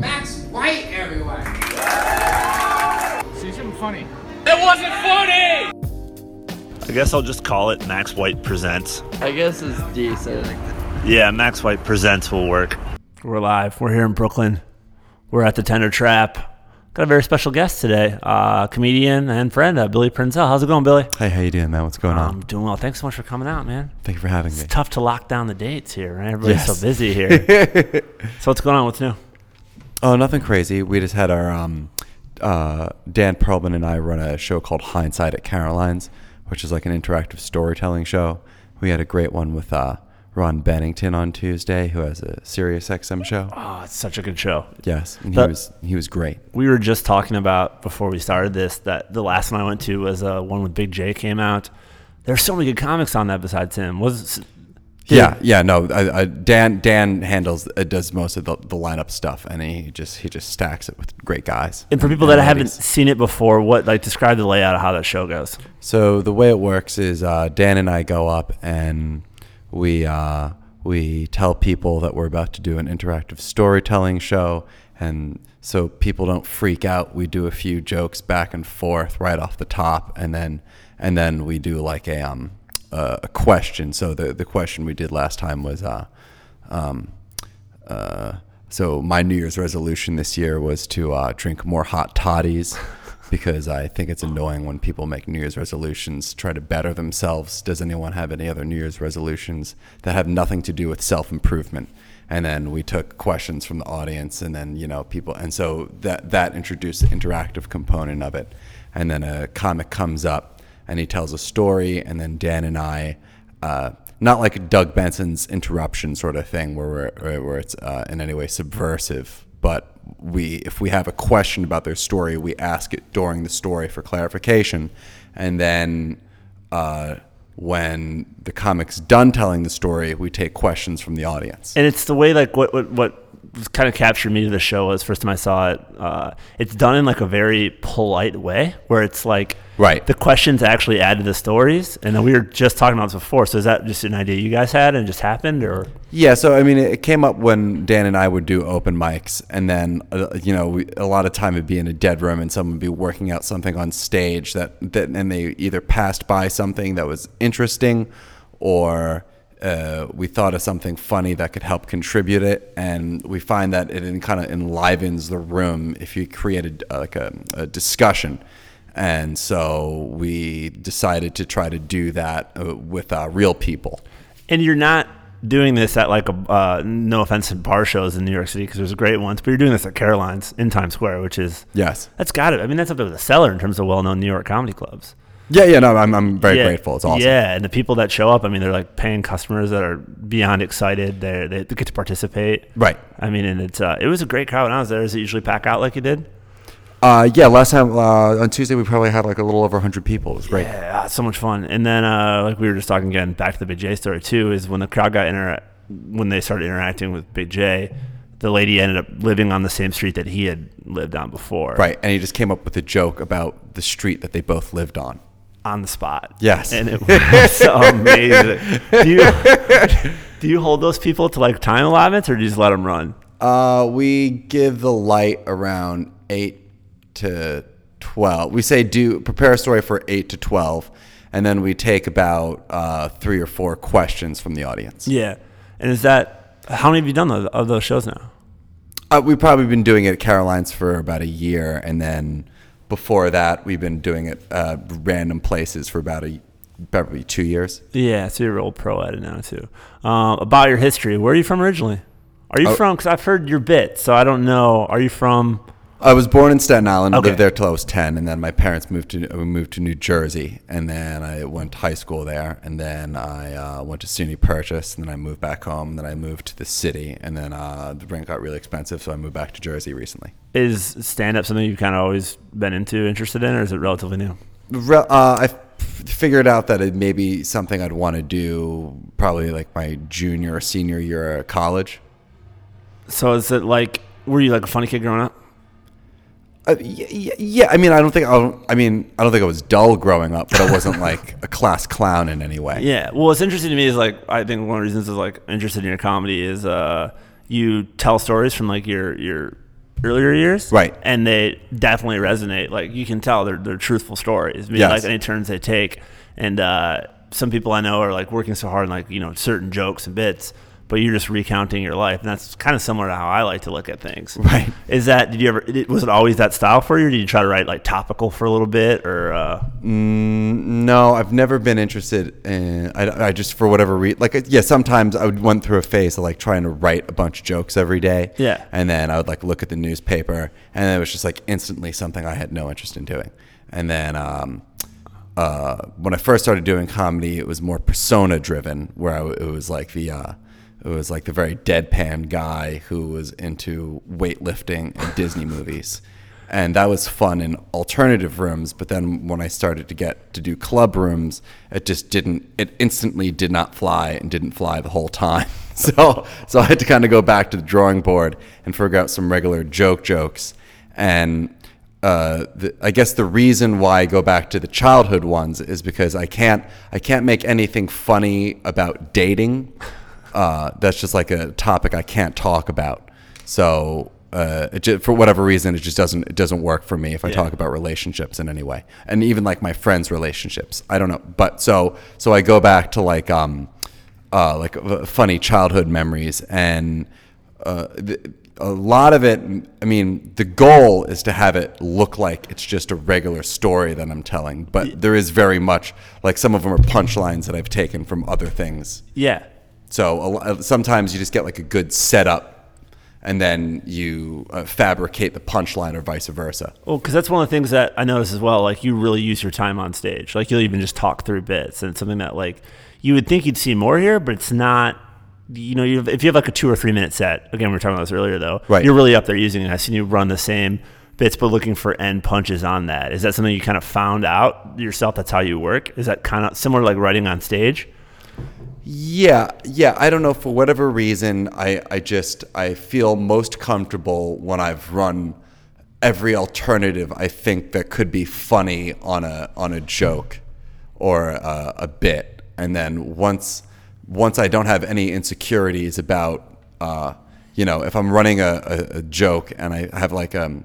Max White, everyone. See something funny. It wasn't funny! I guess I'll just call it Max White Presents. I guess it's decent. Yeah, Max White Presents will work. We're live. We're here in Brooklyn. We're at the Tender Trap. Got a very special guest today, uh, comedian and friend, uh, Billy Prinzel. How's it going, Billy? Hey, how you doing, man? What's going on? I'm on? doing well. Thanks so much for coming out, man. Thank you for having me. It's me. tough to lock down the dates here, right? Everybody's Yes. so busy here. so what's going on? What's new? Oh, nothing crazy. We just had our um, uh, Dan Perlman and I run a show called Hindsight at Caroline's, which is like an interactive storytelling show. We had a great one with uh, Ron Bennington on Tuesday, who has a Sirius XM show. Oh, it's such a good show. Yes, and he That- was he was great. We were just talking about before we started this that the last one I went to was uh, one with Big Jay came out. There's so many good comics on that besides him. Was Yeah, yeah, no. I, I, Dan Dan handles uh, does most of the, the lineup stuff, and he just he just stacks it with great guys. and for people that and haven't seen it before, what like describe the layout of how that show goes? So the way it works is uh, Dan and I go up and we uh, we tell people that we're about to do an interactive storytelling show, and so people don't freak out. We do a few jokes back and forth right off the top, and then and then we do like a um uh, a question. So the the question we did last time was uh um uh so my New Year's resolution this year was to uh, drink more hot toddies because I think it's annoying when people make New Year's resolutions try to better themselves. Does anyone have any other New Year's resolutions that have nothing to do with self improvement? And then we took questions from the audience, and then you know people, and so that that introduced the interactive component of it. And then a comic comes up and he tells a story, and then Dan and I. Uh, not like Doug Benson's interruption sort of thing, where we're, where it's uh, in any way subversive. But we, if we have a question about their story, we ask it during the story for clarification, and then uh, when the comic's done telling the story, we take questions from the audience. and it's the way like what what what kind of captured me to the show was first time I saw it. Uh, it's done in like a very polite way, where it's like Right. the questions actually add to the stories. And then we were just talking about this before. So is that just an idea you guys had and it just happened, or Yeah, so I mean, it came up when Dan and I would do open mics, and then uh, you know, we, a lot of time it'd be in a dead room, and someone would be working out something on stage that that, and they either passed by something that was interesting, or uh, we thought of something funny that could help contribute it, and we find that it kind of enlivens the room if you created uh, like a, a discussion. And so we decided to try to do that uh, with uh, real people. and you're not doing this at like a uh, no offense to bar shows in New York City because there's great ones, but you're doing this at Caroline's in Times Square, which is Yes. that's got it. I mean, that's up there with a cellar in terms of well-known New York comedy clubs. Yeah, yeah, no, I'm, I'm very Yeah. grateful. It's awesome. Yeah, and the people that show up, I mean, they're like paying customers that are beyond excited. They're, they get to participate. Right. I mean, and it's uh, it was a great crowd when I was there. Does it usually pack out like you did? Uh, yeah, last time uh, on Tuesday we probably had like a little over 100 people. It was great. Yeah, so much fun. And then, uh, like we were just talking again, back to the Big Jay story too, is when the crowd got inter- when they started interacting with Big Jay, the lady ended up living on the same street that he had lived on before. Right, and he just came up with a joke about the street that they both lived on. On the spot. Yes. and it was so amazing. Do you do you hold those people to like time allotments, or do you just let them run? Uh, we give the light around 8 to 12. We say do prepare a story for 8 to 12, and then we take about uh, three or four questions from the audience. Yeah, and is that how many have you done those, of those shows now? Uh, we've probably been doing it at Caroline's for about a year, and then before that, we've been doing it uh, random places for about a probably two years. Yeah, so you're a real pro at it now too. Um, about your history, where are you from originally? Are you Oh. from? Because I've heard your bit, so I don't know. Are you from? I was born in Staten Island. Okay. Lived there till I was ten, and then my parents moved to we moved to New Jersey, and then I went to high school there, and then I uh, went to SUNY Purchase, and then I moved back home. And then I moved to the city, and then uh, the rent got really expensive, so I moved back to Jersey recently. Is stand up something you've kind of always been into, interested in, or is it relatively new? Re- uh, I figured out that it may be something I'd want to do probably like my junior or senior year of college. So is it like were you like a funny kid growing up? Uh, yeah, yeah, I mean, I don't think I, don't, I mean, I don't think I was dull growing up, but I wasn't like a class clown in any way. Yeah. Well, what's interesting to me is like I think one of the reasons is like interested in your comedy is uh you tell stories from like your your earlier years, Right. And they definitely resonate. Like you can tell they're they're truthful stories. I mean, Yes. like any turns they take, and uh, some people I know are like working so hard on like you know certain jokes and bits. But you're just recounting your life, and that's kind of similar to how I like to look at things. Right. Is that? Did you ever? Was it always that style for you? Or did you try to write like topical for a little bit, or? Uh, No, I've never been interested in. I, I just for whatever reason, like yeah, sometimes I would went through a phase of like trying to write a bunch of jokes every day. Yeah. and then I would like look at the newspaper, and it was just like instantly something I had no interest in doing. And then um, uh, when I first started doing comedy, it was more persona driven, where I it was like the uh, it was like the very deadpan guy who was into weightlifting and Disney movies. And that was fun in alternative rooms, but then when I started to get to do club rooms, it just didn't. It instantly did not fly and didn't fly the whole time. So, so I had to kind of go back to the drawing board and figure out some regular joke jokes. And uh, the, I guess the reason why I go back to the childhood ones is because I can't I can't make anything funny about dating. Uh, that's just like a topic I can't talk about. So uh, it ju- for whatever reason, it just doesn't it doesn't work for me if I Yeah. talk about relationships in any way, and even like my friends' relationships. I don't know, but so so I go back to like um uh, like uh, funny childhood memories and uh, the, a lot of it i mean the goal is to have it look like it's just a regular story that i'm telling but there is very much like some of them are punchlines that i've taken from other things yeah. So a, sometimes you just get like a good setup and then you uh, fabricate the punchline or vice versa Well, because that's one of the things that I notice as well. Like you really use your time on stage. Like you'll even just talk through bits, and it's something that like you would think you'd see more here, but it's not. You know, you have, if you have like a two or three minute set. Again, we were talking about this earlier, though. Right. You're really up there using it. I've seen you run the same bits, but looking for end punches on that. Is that something you kind of found out yourself? That's how you work. Is that kind of similar to like writing on stage? Yeah, yeah. I don't know for whatever reason. I, I just I feel most comfortable when I've run every alternative I think that could be funny on a on a joke or a, a bit, and then once once I don't have any insecurities about uh, you know if I'm running a, a, a joke and I have like um,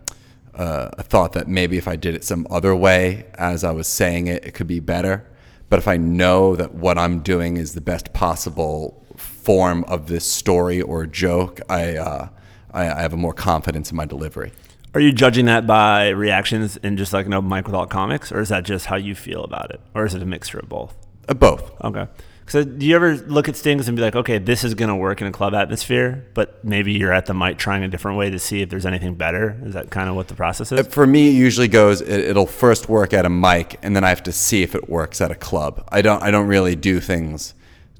uh, a thought that maybe if I did it some other way as I was saying it, it could be better. But if I know that what I'm doing is the best possible form of this story or joke, I, uh, I, I have a more confidence in my delivery. Are you judging that by reactions in just like an open mic with all comics, or is that just how you feel about it, or is it a mixture of both? Uh, both. Okay. So do you ever look at stings and be like, okay, this is going to work in a club atmosphere, but maybe you're at the mic trying a different way to see if there's anything better? Is that kind of what the process is? Uh, for me, it usually goes. It, it'll first work at a mic, and then I have to see if it works at a club. I don't. I don't really do things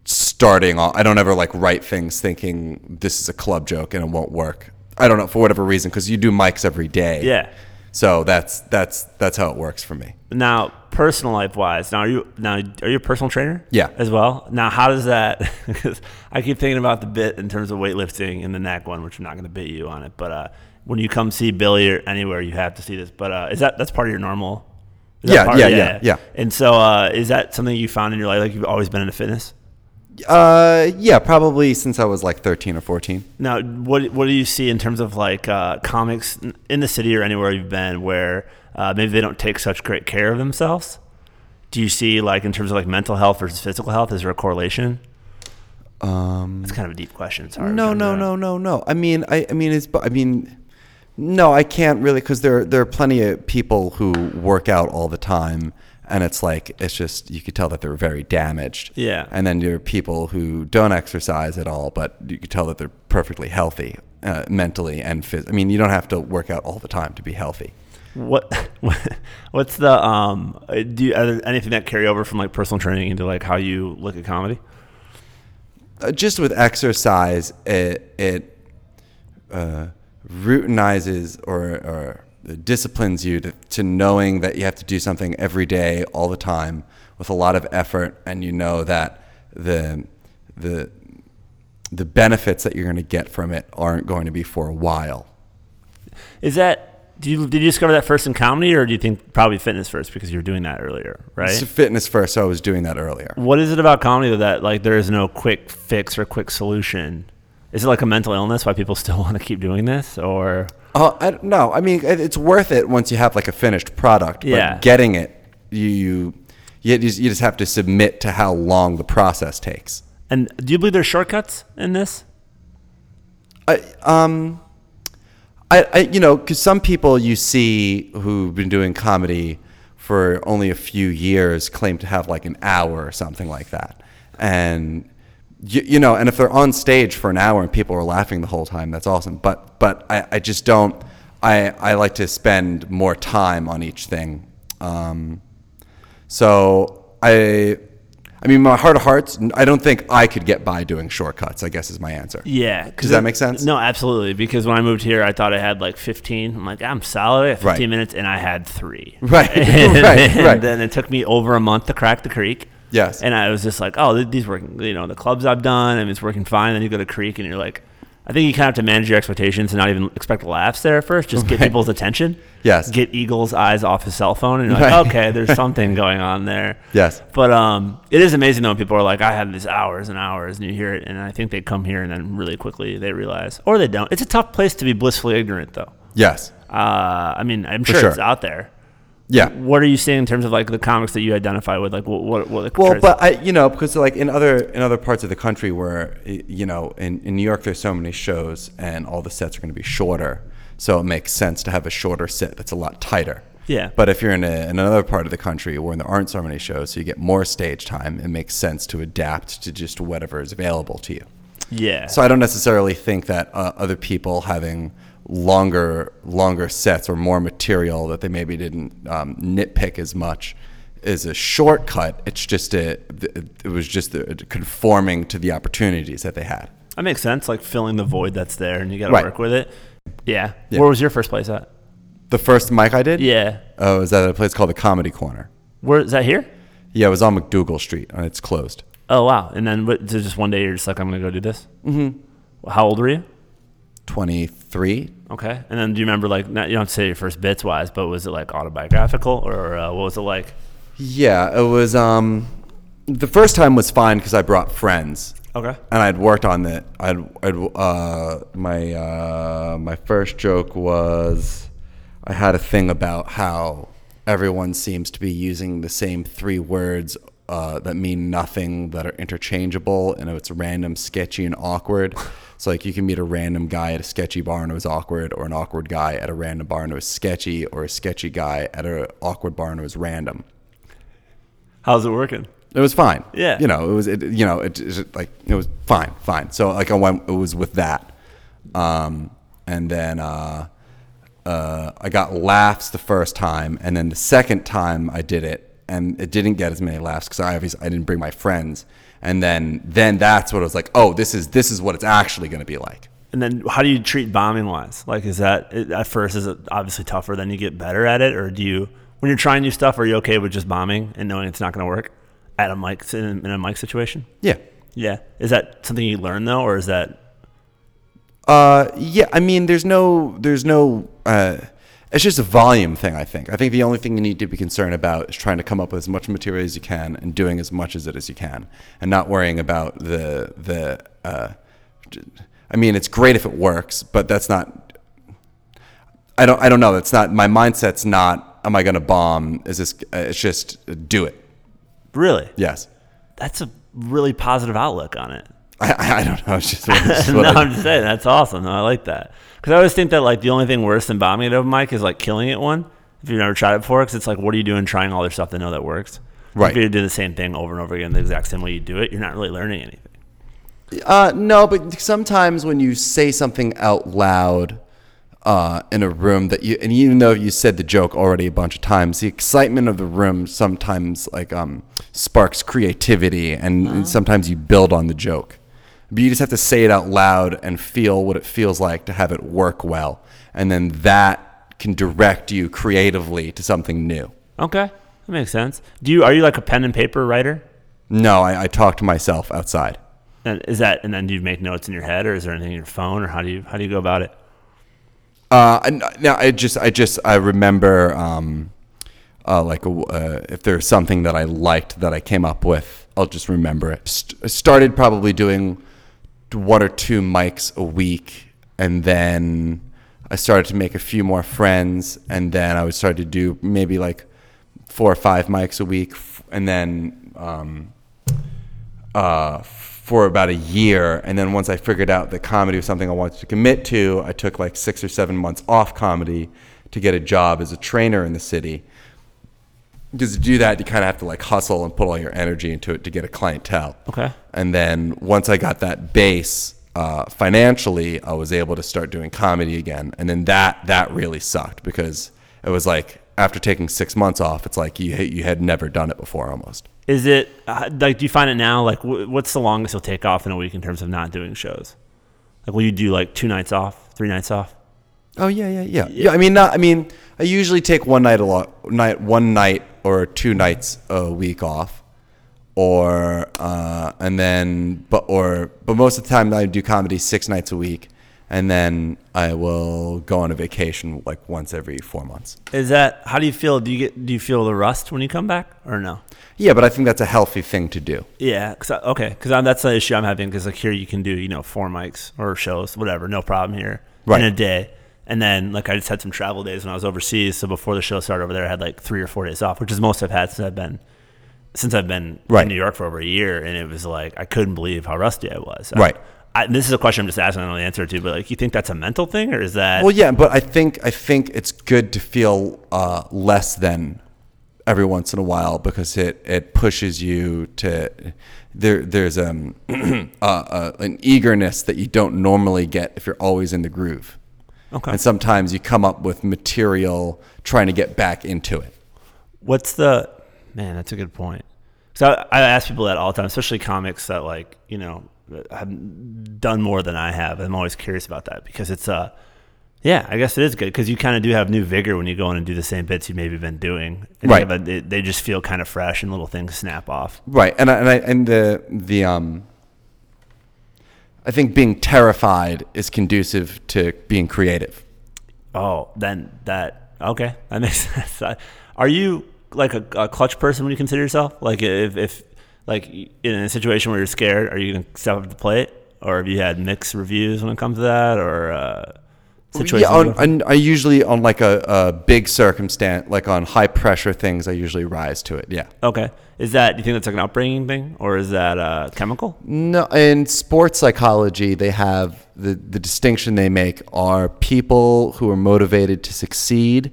starting off. I don't ever like write things thinking this is a club joke and it won't work. I don't know for whatever reason because you do mics every day. Yeah. So that's that's that's how it works for me. Now, personal life wise, now are you now are you a personal trainer? Yeah. As well. Now, how does that? Because I keep thinking about the bit in terms of weightlifting and the neck one, which I'm not going to bait you on it. But uh, when you come see Billy or anywhere, you have to see this. But uh, is that that's part of your normal? that Yeah, yeah, yeah, yeah. And so, uh, is that something you found in your life? Like you've always been into fitness? Uh, yeah, probably since I was like 13 or 14. Now, what what do you see in terms of like uh, comics in the city or anywhere you've been where uh, maybe they don't take such great care of themselves? Do you see like in terms of like mental health versus physical health? Is there a correlation? Um, it's kind of a deep question. It's hard. No, no, no, no, no. I mean, I, I mean, it's, I mean, no, I can't really because there, there are plenty of people who work out all the time, and it's like it's just you could tell that they're very damaged. Yeah. And then there are people who don't exercise at all, but you could tell that they're perfectly healthy, uh, mentally and phys- I mean, you don't have to work out all the time to be healthy. What what's the um? Do you, anything that carry over from like personal training into like how you look at comedy? uh, just with exercise, it it uh, routinizes or, or disciplines you to, to knowing that you have to do something every day, all the time, with a lot of effort, and you know that the the the benefits that you're going to get from it aren't going to be for a while. Is that did you did you discover that first in comedy, or do you think probably fitness first because you were doing that earlier, right? It's fitness first, so I was doing that earlier. What is it about comedy though that like there is no quick fix or quick solution? Is it like a mental illness why people still want to keep doing this, or Oh, I know. I mean, it- it's worth it once you have like a finished product. But Yeah. getting it, you you you just, you just have to submit to how long the process takes. and do you believe there's shortcuts in this? I um, I, I you know, because some people you see who've been doing comedy for only a few years claim to have like an hour or something like that, and you, you know, and if they're on stage for an hour and people are laughing the whole time, that's awesome. But but I, I just don't. I I like to spend more time on each thing. Um, so I. I mean, my heart of hearts, I don't think I could get by doing shortcuts. I guess is my answer. Yeah. Does that make sense? No, absolutely. Because when I moved here, I thought I had like 15. I'm like, I'm solid at 15 Right. minutes, and I had three. Right, and, right, and right. then it took me over a month to crack the creek. Yes. And I was just like, oh, these working. You know, the clubs I've done, and it's working fine. Then you go to creek, and you're like, I think you kind of have to manage your expectations and not even expect laughs there at first. Just get Right. people's attention. Yes. Get Eagle's eyes off his cell phone, and you're Right. like, okay, there's something going on there. Yes. But um, it is amazing though. when People are like, I have these hours and hours, and you hear it, and I think they come here and then really quickly they realize, or they don't. It's a tough place to be blissfully ignorant, though. Yes. Uh, I mean, I'm sure, sure. it's out there. Yeah. What are you seeing in terms of like the comics that you identify with? Like, what, what, what Well, but I, you know, because like in other in other parts of the country where you know in, in New York there's so many shows and all the sets are going to be shorter, so it makes sense to have a shorter set that's a lot tighter. Yeah. But if you're in, a, in another part of the country where there aren't so many shows, so you get more stage time, it makes sense to adapt to just whatever is available to you. yeah. So I don't necessarily think that uh, other people having longer longer sets or more material that they maybe didn't um, nitpick as much is a shortcut. It's just a it was just a, conforming to the opportunities that they had. that makes sense. Like filling the void that's there, and you got to Right. work with it. Yeah. Yeah. Where was your first place at? The first mic I did, Yeah. oh, is that a place called the Comedy Corner. Where is that here? Yeah, it was on MacDougal Street, and it's closed. Oh wow. And then what, so just one day you're just like, I'm gonna go do this. Mm-hmm. How old were you? Twenty three. Okay. And then do you remember like not, you don't have to say your first bits wise, but was it like autobiographical or uh, what was it like? Yeah, it was. Um, the first time was fine because I brought friends. Okay. and I'd worked on that. I'd, I'd uh, my uh, my first joke was I had a thing about how everyone seems to be using the same three words uh, that mean nothing that are interchangeable, and it's random, sketchy, and awkward. So like you can meet a random guy at a sketchy bar and it was awkward, or an awkward guy at a random bar and it was sketchy, or a sketchy guy at an awkward bar and it was random. How's it working? It was fine. Yeah. You know, it was, it, you know, it, it like it was fine, fine. So like I went, it was with that, um, and then uh, uh, I got laughs the first time, and then the second time I did it, and it didn't get as many laughs because I obviously I didn't bring my friends, and then then that's what I was like, oh, this is this is what it's actually going to be like. And then how do you treat bombing wise? Like, is that at first is it obviously tougher? Then you get better at it, or do you when you're trying new stuff? Are you okay with just bombing and knowing it's not going to work at a mic in, in a mic situation? Yeah. Yeah. Is that something you learn though, or is that Uh, yeah, I mean, there's no, there's no, uh, it's just a volume thing, I think. I think the only thing you need to be concerned about is trying to come up with as much material as you can and doing as much as it as you can and not worrying about the, the, uh, I mean, it's great if it works, but that's not, I don't, I don't know. That's not, my mindset's not, am I going to bomb? Is this, uh, it's just uh, do it. really? Yes. That's a really positive outlook on it. I, I, don't know. It's just what, it's no, what I- I'm just saying that's awesome. No, I like that because I always think that like the only thing worse than bombing it over mic is like killing it one. If you've never tried it before, because it's like, what are you doing trying all this stuff to know that works? Right. If you do the same thing over and over again, the exact same way you do it, you're not really learning anything. Uh, no, but sometimes when you say something out loud uh, in a room that you, and even though you said the joke already a bunch of times, the excitement of the room sometimes like um, sparks creativity, and, and sometimes you build on the joke. But you just have to say it out loud and feel what it feels like to have it work well, and then that can direct you creatively to something new. Okay, that makes sense. Do you are you like a pen and paper writer? No, I, I talk to myself outside. And is that and then do you make notes in your head, or is there anything in your phone, or how do you how do you go about it? Uh, now I just, I just, I remember, um, uh, like, a, uh, if there's something that I liked that I came up with, I'll just remember it. St- started probably doing one or two mics a week, and then I started to make a few more friends, and then I would start to do maybe like four or five mics a week, and then um, uh, for about a year. And then once I figured out that comedy was something I wanted to commit to, I took like six or seven months off comedy to get a job as a trainer in the city. Because to do that, you kind of have to like hustle and put all your energy into it to get a clientele. Okay. And then once I got that base uh, financially, I was able to start doing comedy again. And then that that really sucked because it was like after taking six months off, it's like you you had never done it before almost. Is it uh, like? Do you find it now? Like, what's the longest you'll take off in a week in terms of not doing shows? Like, will you do like two nights off, three nights off? Oh yeah, yeah, yeah. Yeah, I mean, not. I mean, I usually take one night a lot, night, one night or two nights a week off, or uh, and then, but or but most of the time I do comedy six nights a week, and then I will go on a vacation like once every four months. Is that how do you feel? Do you get do you feel the rust when you come back or no? Yeah, but I think that's a healthy thing to do. Yeah, cause I, okay, because that's the issue I'm having. Because like here you can do you know four mics or shows, whatever, no problem here Right. in a day. And then like I just had some travel days when I was overseas. So before the show started over there, I had like three or four days off, which is most I've had since I've been since I've been Right. in New York for over a year. And it was like I couldn't believe how rusty I was. I- Right. I, this is a question I'm just asking. I don't know the answer to, but like, you think that's a mental thing, or is that? Well, yeah, but I think I think it's good to feel uh, less than every once in a while because it it pushes you to there. There's um uh, uh, an eagerness that you don't normally get if you're always in the groove, okay. and sometimes you come up with material trying to get back into it. What's the man? That's a good point. So I, I ask people that all the time, especially comics that like you know have done more than I have. I'm always curious about that because it's uh yeah, I guess it is good because you kind of do have new vigor when you go in and do the same bits you maybe been doing. And Right. a- they, they just feel kind of fresh and little things snap off. Right, and I, and I, and the the um. I think being terrified is conducive to being creative. Oh, then that okay, that makes sense. Are you like a, a clutch person when you consider yourself? Like if if like in a situation where you're scared, are you gonna step up to the plate, or have you had mixed reviews when it comes to that, or uh, situations? Yeah, on, I usually on like a, a big circumstance, like on high pressure things, I usually rise to it. Yeah. okay, is that do you think that's like an upbringing thing, or is that uh, chemical? No, in sports psychology, they have the the distinction they make are people who are motivated to succeed,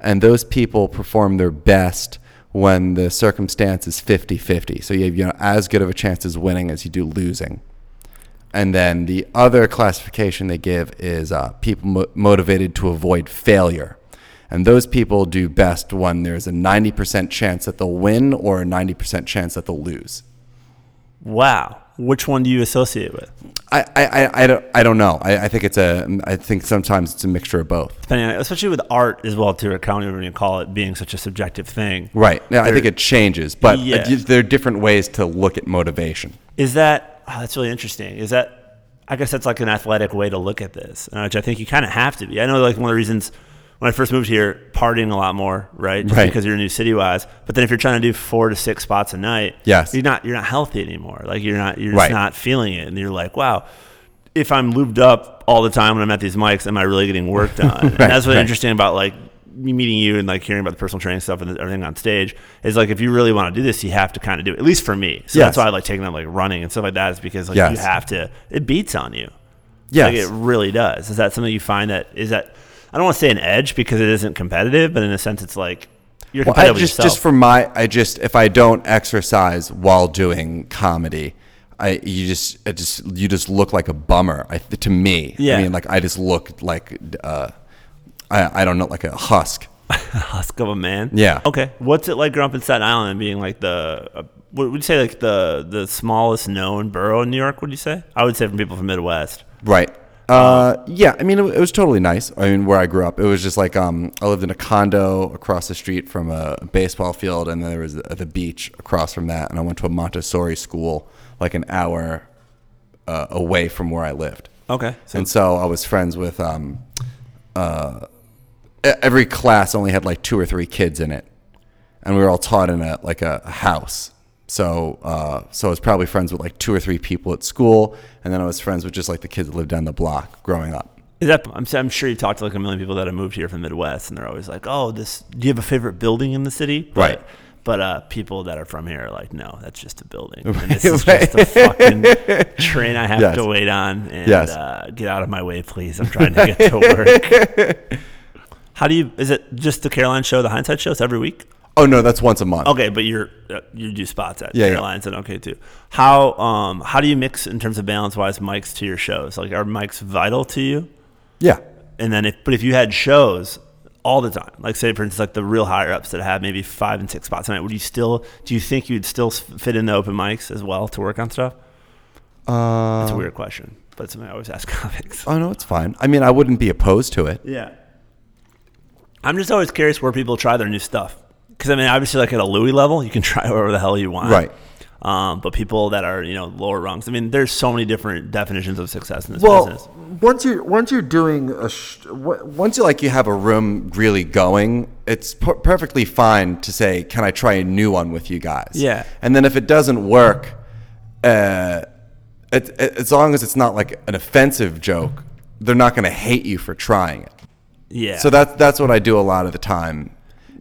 and those people perform their best when the circumstance is 50-50. So you have you know as good of a chance as winning as you do losing. And then the other classification they give is uh, people mo- motivated to avoid failure. And those people do best when there's a 90% chance that they'll win or a 90% chance that they'll lose. Wow, which one do you associate with? I, I, I, don't I don't know. I, I think it's a I think sometimes it's a mixture of both. Depending, on, especially with art as well, too. Accounting, whatever you call it, being such a subjective thing. Right. Yeah, I think it changes, but Yeah. there are different ways to look at motivation. Is that oh, that's really interesting? Is that I guess that's like an athletic way to look at this, uh, which I think you kind of have to be. I know like one of the reasons when I first moved here, partying a lot more, right? Just Right. Because you're a new city wise. But then if you're trying to do four to six spots a night, Yes. you're not you're not healthy anymore. Like you're not you're Right. just not feeling it, and you're like, wow. If I'm lubed up all the time when I'm at these mics, am I really getting work done? and that's what's right. interesting about like meeting you and like hearing about the personal training stuff and everything on stage is like if you really want to do this, you have to kind of do it. At least for me. So Yes. that's why I like taking up like running and stuff like that. Is because like you have to. It beats on you. Yes. Like it really does. Is that something you find that is that I don't want to say an edge because it isn't competitive, but in a sense it's like you're Well, I competitive with just yourself. just for my I just if I don't exercise while doing comedy, I you just it just you just look like a bummer. I, to me, Yeah. I mean, like I just look like uh, I I don't know, like a husk. husk of a man. Yeah. Okay. What's it like growing up in Staten Island and being like the uh, what would you say like the the smallest known borough in New York? Would you say? I would say from people from Midwest. Right. Uh, yeah, I mean, it, it was totally nice. I mean, where I grew up, it was just like um, I lived in a condo across the street from a baseball field, and then there was the, the beach across from that. And I went to a Montessori school, like an hour uh, away from where I lived. Okay. So and so I was friends with um, uh, every class only had like two or three kids in it, and we were all taught in a like a, a house. So, uh, so I was probably friends with like two or three people at school, and then I was friends with just like the kids that lived down the block growing up. Is that I'm, I'm sure you talked to like a million people that have moved here from the Midwest, and they're always like, "Oh, this. Do you have a favorite building in the city?" But, Right. But uh, people that are from here are like, "No, that's just a building. And this is just a fucking train I have Yes. to wait on." And Yes. uh, get out of my way, please. I'm trying to get to work. How do you? Is it just the Caroline show, the Hindsight show? It's every week. Oh no, that's once a month. Okay, but you're uh, you do spots at Yeah, yeah. And okay too. How um how do you mix in terms of balance wise mics to your shows? Like are mics vital to you? Yeah. And then if but if you had shows all the time, like say for instance like the real higher ups that have maybe five and six spots a night, would you still do you think you'd still fit in the open mics as well to work on stuff? Uh, That's a weird question, but something I always ask comics. oh no, it's fine. I mean, I wouldn't be opposed to it. Yeah. I'm just always curious where people try their new stuff. Because, I mean, obviously, like at a Louis level, you can try whatever the hell you want. Right. Um, but people that are, you know, lower rungs, I mean, there's so many different definitions of success in this Well, business. once you're once you're doing a sh- w- once you like you have a room really going, it's per- perfectly fine to say, "Can I try a new one with you guys?" Yeah. And then if it doesn't work, uh, it, it, as long as it's not like an offensive joke, they're not going to hate you for trying it. Yeah. So that's that's what I do a lot of the time.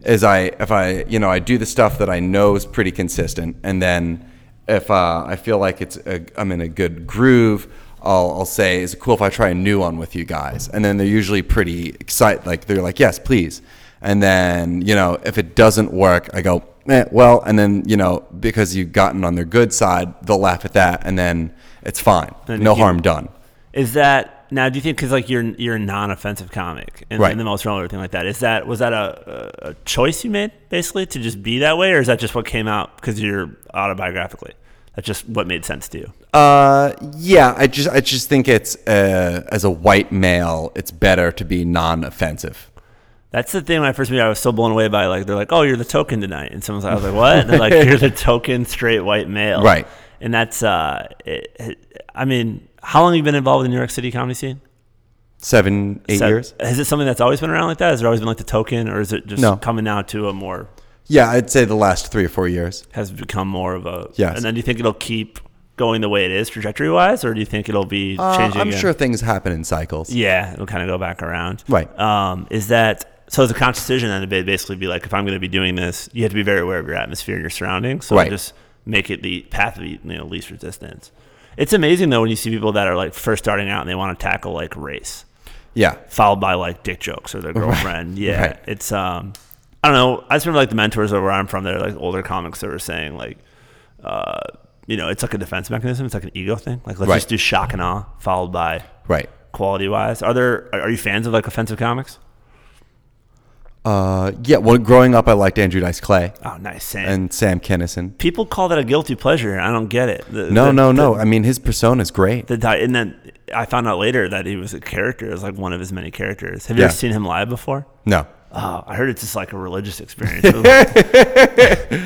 Is I if I you know I do the stuff that I know is pretty consistent, and then if uh, I feel like it's a, I'm in a good groove, I'll, I'll say, "Is it cool if I try a new one with you guys?" And then they're usually pretty excited, like they're like, "Yes, please." And then you know if it doesn't work, I go, eh, "Well," and then you know because you've gotten on their good side, they'll laugh at that, and then it's fine, Then no you- harm done. is that now? Do you think because like you're you're a non-offensive comic and, Right. and the most relevant thing like that is that was that a, a, choice you made basically to just be that way, or is that just what came out because you're autobiographically? That's just what made sense to you. Uh, yeah, I just I just think it's uh, as a white male, it's better to be non-offensive. That's the thing. When I first met, I was so blown away by like they're like, "Oh, you're the token tonight," and someone's like, "I was like, what?" And they're like, "You're the token straight white male." Right. And that's, uh, it, it- I mean, how long have you been involved in the New York City comedy scene? Seven, eight years. Has it something that's always been around like that? Has there always been like the token, or is it just No. coming now to a more Yeah, I'd say the last three or four years. has become more of a? Yes. And then do you think it'll keep going the way it is trajectory wise, or do you think it'll be Uh, changing? I'm again? sure things happen in cycles. Yeah, it'll kind of go back around. Right. Um, is that so? It's a conscious decision then to ba- basically be like, if I'm going to be doing this, you have to be very aware of your atmosphere and your surroundings. So Right. just make it the path of you know, least resistance. It's amazing though when you see people that are like first starting out and they want to tackle like race, Yeah. followed by like dick jokes or their girlfriend. Yeah, Right. it's um, I don't know. I just remember like the mentors of where I'm from. They're like older comics that were saying like, uh, you know, it's like a defense mechanism. It's like an ego thing. Like let's Right. just do shock and awe followed by Right. quality wise. Are there are you fans of like offensive comics? Uh, yeah. Well, growing up, I liked Andrew Dice Clay Oh, nice. Sam. and Sam Kinison. people call that a guilty pleasure. I don't get it. The- No, the- no, no. I mean, his persona is great. The di- and then I found out later that he was a character. It was like one of his many characters. Have you Yeah. ever seen him live before? No. Oh, I heard it's just like a religious experience.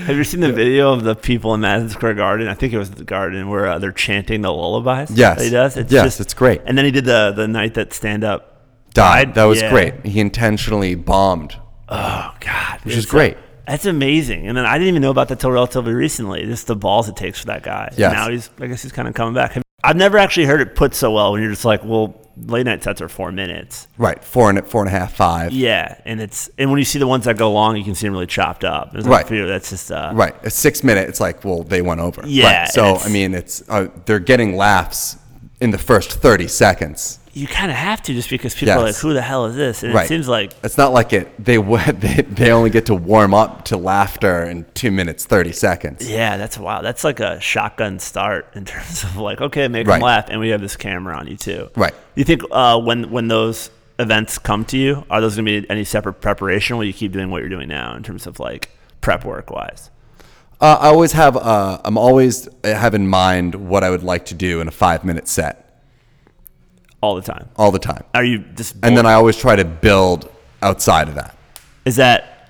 Have you seen the video of the people in Madison Square Garden? I think it was the Garden where uh, they're chanting the lullabies. Yes. that he does. It's Yes, it's great. And then he did the the night that stand up Died. That was Yeah. great. He intentionally bombed. Oh God, Which is It's, great. that's amazing. And then I didn't even know about that till relatively recently. Just the balls it takes for that guy. Yeah. Now he's, I guess he's kind of coming back. I've never actually heard it put so well when you're just like, well, late night sets are four minutes. Right. Four and four and a half, five. Yeah, and it's and when you see the ones that go long, you can see them really chopped up. There's Right. a that's just uh, Right. A six minute, it's like, well, they went over. Yeah, Right. So, I mean, it's, uh, they're getting laughs in the first 30 seconds. You kind of have to just because people are like, who the hell is this? And Right. it seems like It's not like it, they, they, they only get to warm up to laughter in two minutes, 30 seconds. yeah, that's wild. That's like a shotgun start in terms of like, okay, make them laugh, and we have this camera on you too. Right. You think uh, when when those events come to you, are those going to be any separate preparation? Will you keep doing what you're doing now in terms of like prep work wise? Uh, I always have, uh, I'm always have in mind what I would like to do in a five minute set All the time. all the time. Are you just And then I always try to build outside of that. Is that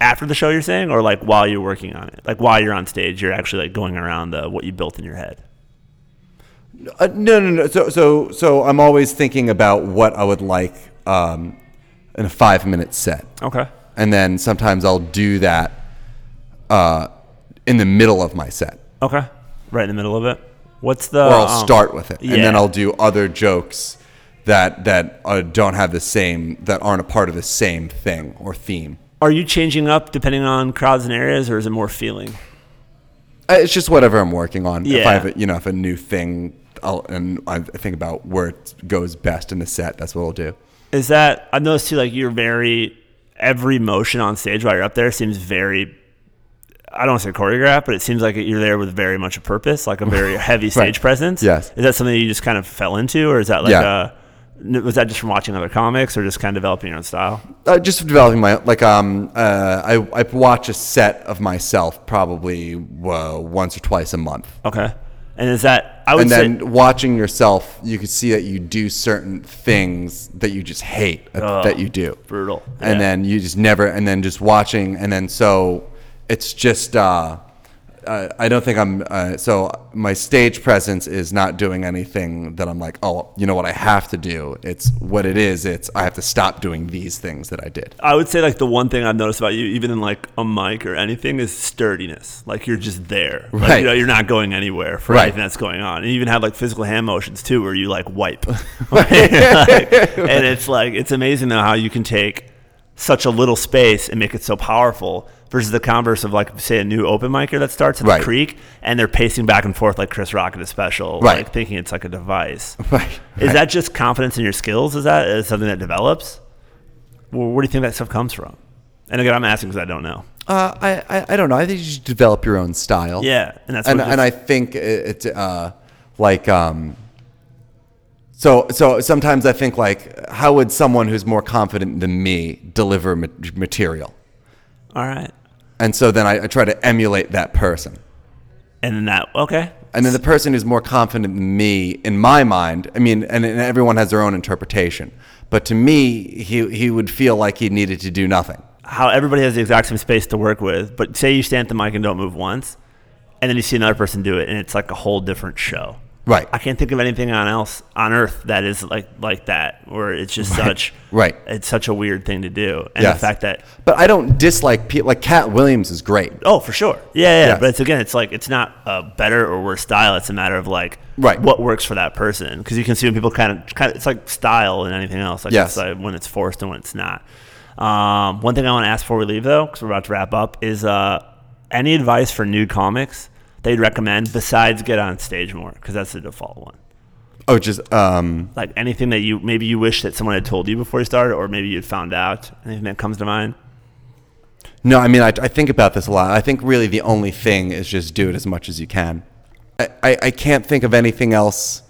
after the show you're saying, or like while you're working on it? Like while you're on stage, you're actually like going around the what you built in your head. Uh, no, no, no. So, so, so I'm always thinking about what I would like um, in a five minute set. Okay. and then sometimes I'll do that uh, in the middle of my set. Okay, right in the middle of it. What's the? or I'll um, start with it, and then. I'll do other jokes that that uh, don't have the same that aren't a part of the same thing or theme. Are you changing up depending on crowds and areas, or is it more feeling? Uh, It's just whatever I'm working on. If Yeah. I have a, you know if a new thing, I'll, and I think about where it goes best in the set. That's what I'll do. Is that I've noticed too? Like you're very every motion on stage while you're up there seems very. I don't want to say choreographed, but it seems like you're there with very much a purpose, like a very heavy stage presence. Yes. Is that something you just kind of fell into, or is that like Yeah. a? Was that just from watching other comics, or just kind of developing your own style? Uh, just developing my like um uh, I I watch a set of myself probably uh, once or twice a month. Okay. And is that I would and say then watching yourself, you can see that you do certain things that you just hate that, that you do. brutal. And Yeah. then you just never, and then just watching, and then so it's just, uh, uh, I don't think I'm, uh, so my stage presence is not doing anything that I'm like, oh, you know what I have to do. It's what it is. It's, I have to stop doing these things that I did. I would say like the one thing I've noticed about you, even in like a mic or anything, is sturdiness. Like you're just there. Like, Right. you know, you're not going anywhere for Right. anything that's going on. And you even have like physical hand motions too, where you like wipe. Like, and it's like it's amazing though how you can take such a little space and make it so powerful. Versus the converse of like say a new open micer that starts at Right. the creek and they're pacing back and forth like Chris Rock at a special, Right. like thinking it's like a device. Right. Is that just confidence in your skills? Is that is something that develops? Well, where do you think that stuff comes from? And again, I'm asking because I don't know. Uh, I, I, I don't know. I think you should develop your own style. Yeah, and that's and and I think it- it's uh, like um, so so sometimes I think like how would someone who's more confident than me deliver ma- material, all right, and so then I, I try to emulate that person, and then that okay, and then the person who's more confident than me in my mind. I mean, and, and everyone has their own interpretation, but to me, he he would feel like he needed to do nothing. how everybody has the exact same space to work with. But say you stand at the mic and don't move once, and then you see another person do it, and it's like a whole different show. Right. I can't think of anything on else on earth that is like like that, where it's just such Right. It's such a weird thing to do, and Yes. the fact that But I don't dislike people. Like Katt Williams is great. Oh, for sure. Yeah, yeah. Yes. But it's again, it's like it's not a better or worse style. It's a matter of like Right. what works for that person. Because you can see when people kind of, kind of, it's like style and anything else. Like Yes. it's like when it's forced and when it's not. Um, one thing I want to ask before we leave, though, because we're about to wrap up, is uh, any advice for new comics they'd recommend besides get on stage more? Because that's the default one. Oh, just um, Like anything that you maybe you wish that someone had told you before you started, or maybe you'd found out. Anything that comes to mind? No, I mean, I, I think about this a lot. I think really the only thing is just do it as much as you can. I, I, I can't think of anything else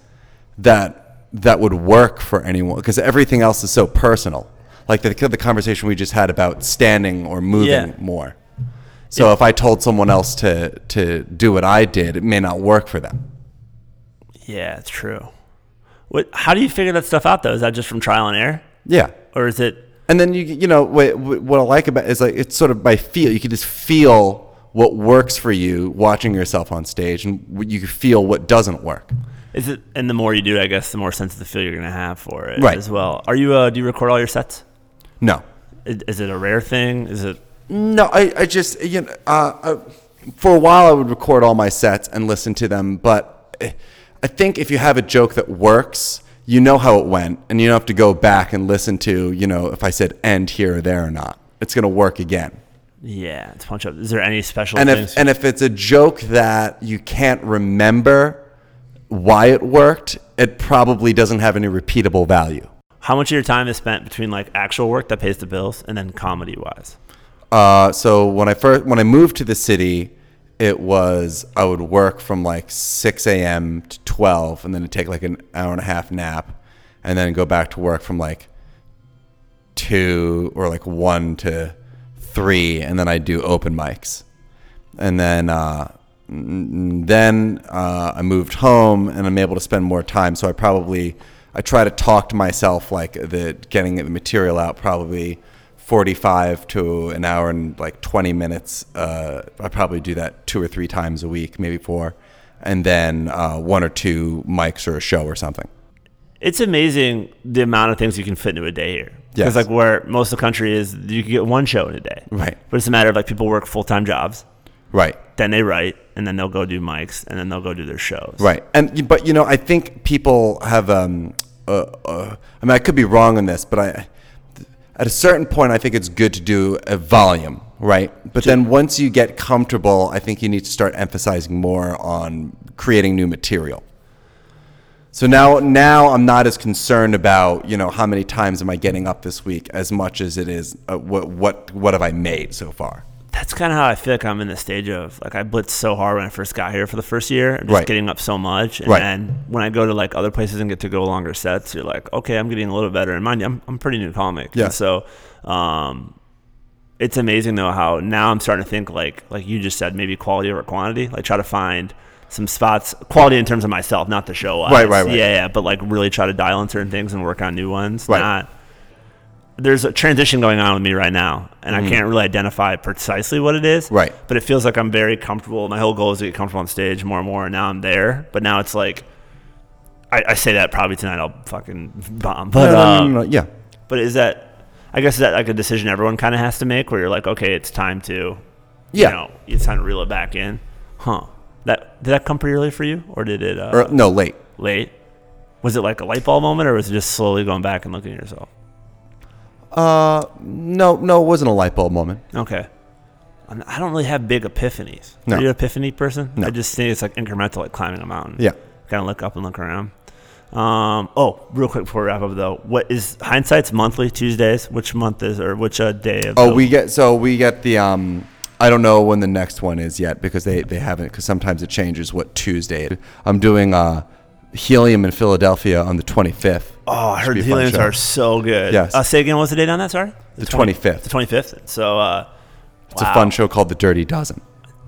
that that would work for anyone because everything else is so personal. Like the, the conversation we just had about standing or moving Yeah. more. So if I told someone else to, to do what I did, it may not work for them. Yeah, it's true. What? How do you figure that stuff out though? Is that just from trial and error, Yeah. or is it? And then you you know what what I like about it is like it's sort of by feel. You can just feel what works for you watching yourself on stage, and you can feel what doesn't work. Is it? And the more you do I guess the more sense of the feel you're gonna have for it Right. as well. Are you? Uh, do you record all your sets? No, Is, is it a rare thing? Is it? No, I, I just you know uh, uh, for a while I would record all my sets and listen to them, but eh, I think if you have a joke that works, you know how it went, and you don't have to go back and listen to you know if I said end here or there or not. It's gonna work again. Yeah, it's punch up. Is there any special and if and if it's a joke that you can't remember why it worked, it probably doesn't have any repeatable value. how much of your time is spent between like actual work that pays the bills and then comedy wise? Uh, so when I first when I moved to the city, it was I would work from like 6 a.m. to 12, and then take like an hour and a half nap, and then go back to work from like two or like one to three, and then I'd do open mics, and then uh, then uh, I moved home, and I'm able to spend more time. So I probably I try to talk to myself like the getting the material out probably 45 to an hour and like 20 minutes. Uh, I probably do that two or three times a week, maybe four, and then uh, one or two mics or a show or something. It's amazing the amount of things you can fit into a day here. Because Yes. like where most of the country is, you can get one show in a day. Right. But it's a matter of like people work full time jobs. Right. then they write, and then they'll go do mics, and then they'll go do their shows. Right. And but you know, I think people have. Um, uh, uh, I mean, I could be wrong on this, but I, at a certain point, I think it's good to do a volume, right? But then once you get comfortable, I think you need to start emphasizing more on creating new material. So now, now I'm not as concerned about you know how many times am I getting up this week as much as it is uh, what what what have I made so far. That's kind of how I feel like I'm in the stage of like I blitzed so hard when I first got here for the first year, and just Right. getting up so much, and Right. then when I go to like other places and get to go longer sets, you're like, okay, I'm getting a little better. And mind you, I'm I'm pretty new comic, Yeah. And so, um, it's amazing though how now I'm starting to think like like you just said, maybe quality over quantity. Like try to find some spots, quality in terms of myself, not the show. Right, right, right. Yeah, yeah, but like really try to dial in certain things and work on new ones. Right. Not there's a transition going on with me right now, and I can't really identify precisely what it is. Right. But it feels like I'm very comfortable. My whole goal is to get comfortable on stage more and more, and now I'm there. But now it's like, I, I say that probably tonight I'll fucking bomb. But No, um, no, no, no, yeah. but is that? I guess is that like a decision everyone kind of has to make, where you're like, okay, it's time to, Yeah. you know, it's time to reel it back in, huh? That did that come pretty early for you, or did it uh, Or, no, late. late? Was it like a light bulb moment, or was it just slowly going back and looking at yourself? Uh, no, no, it wasn't a light bulb moment. Okay. I'm- don't really have big epiphanies. No. Are you an epiphany person? No. I just think it's like incremental, like climbing a mountain. Yeah. Kind of look up and look around. Um, oh, real quick before we wrap up though, what is hindsight's monthly Tuesdays? Which month is or which uh, day of? Oh, we get so we get the um. I don't know when the next one is yet because they they haven't because sometimes it changes what Tuesday. I'm doing uh, Helium in Philadelphia on the 25th. Oh, I heard the heliums are so good. Yes. Uh, say again, what's the date on that? Sorry. The 20 25th. The twenty fifth. So, uh, It's wow. a fun show called The Dirty Dozen.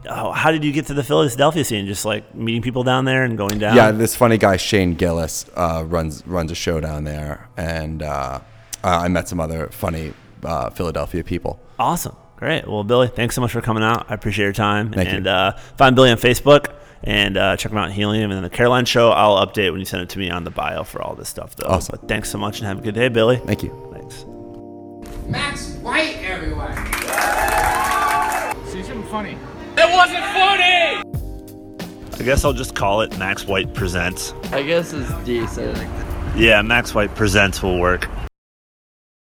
Oh, how did you get to the Philadelphia scene? Just like meeting people down there and going down. Yeah, this funny guy Shane Gillis uh, runs runs a show down there, and uh, I met some other funny uh, Philadelphia people. Awesome. Great. Well, Billy, thanks so much for coming out. I appreciate your time. Thank you. and uh, find Billy on Facebook and uh, check him out on Helium. And then the Caroline Show, I'll update when you send it to me on the bio for all this stuff, though. Awesome. But thanks so much and have a good day, Billy. Thank you. Thanks. Max White everywhere. See something funny. It wasn't funny! I guess I'll just call it Max White Presents. I guess it's decent. Yeah, Max White Presents will work.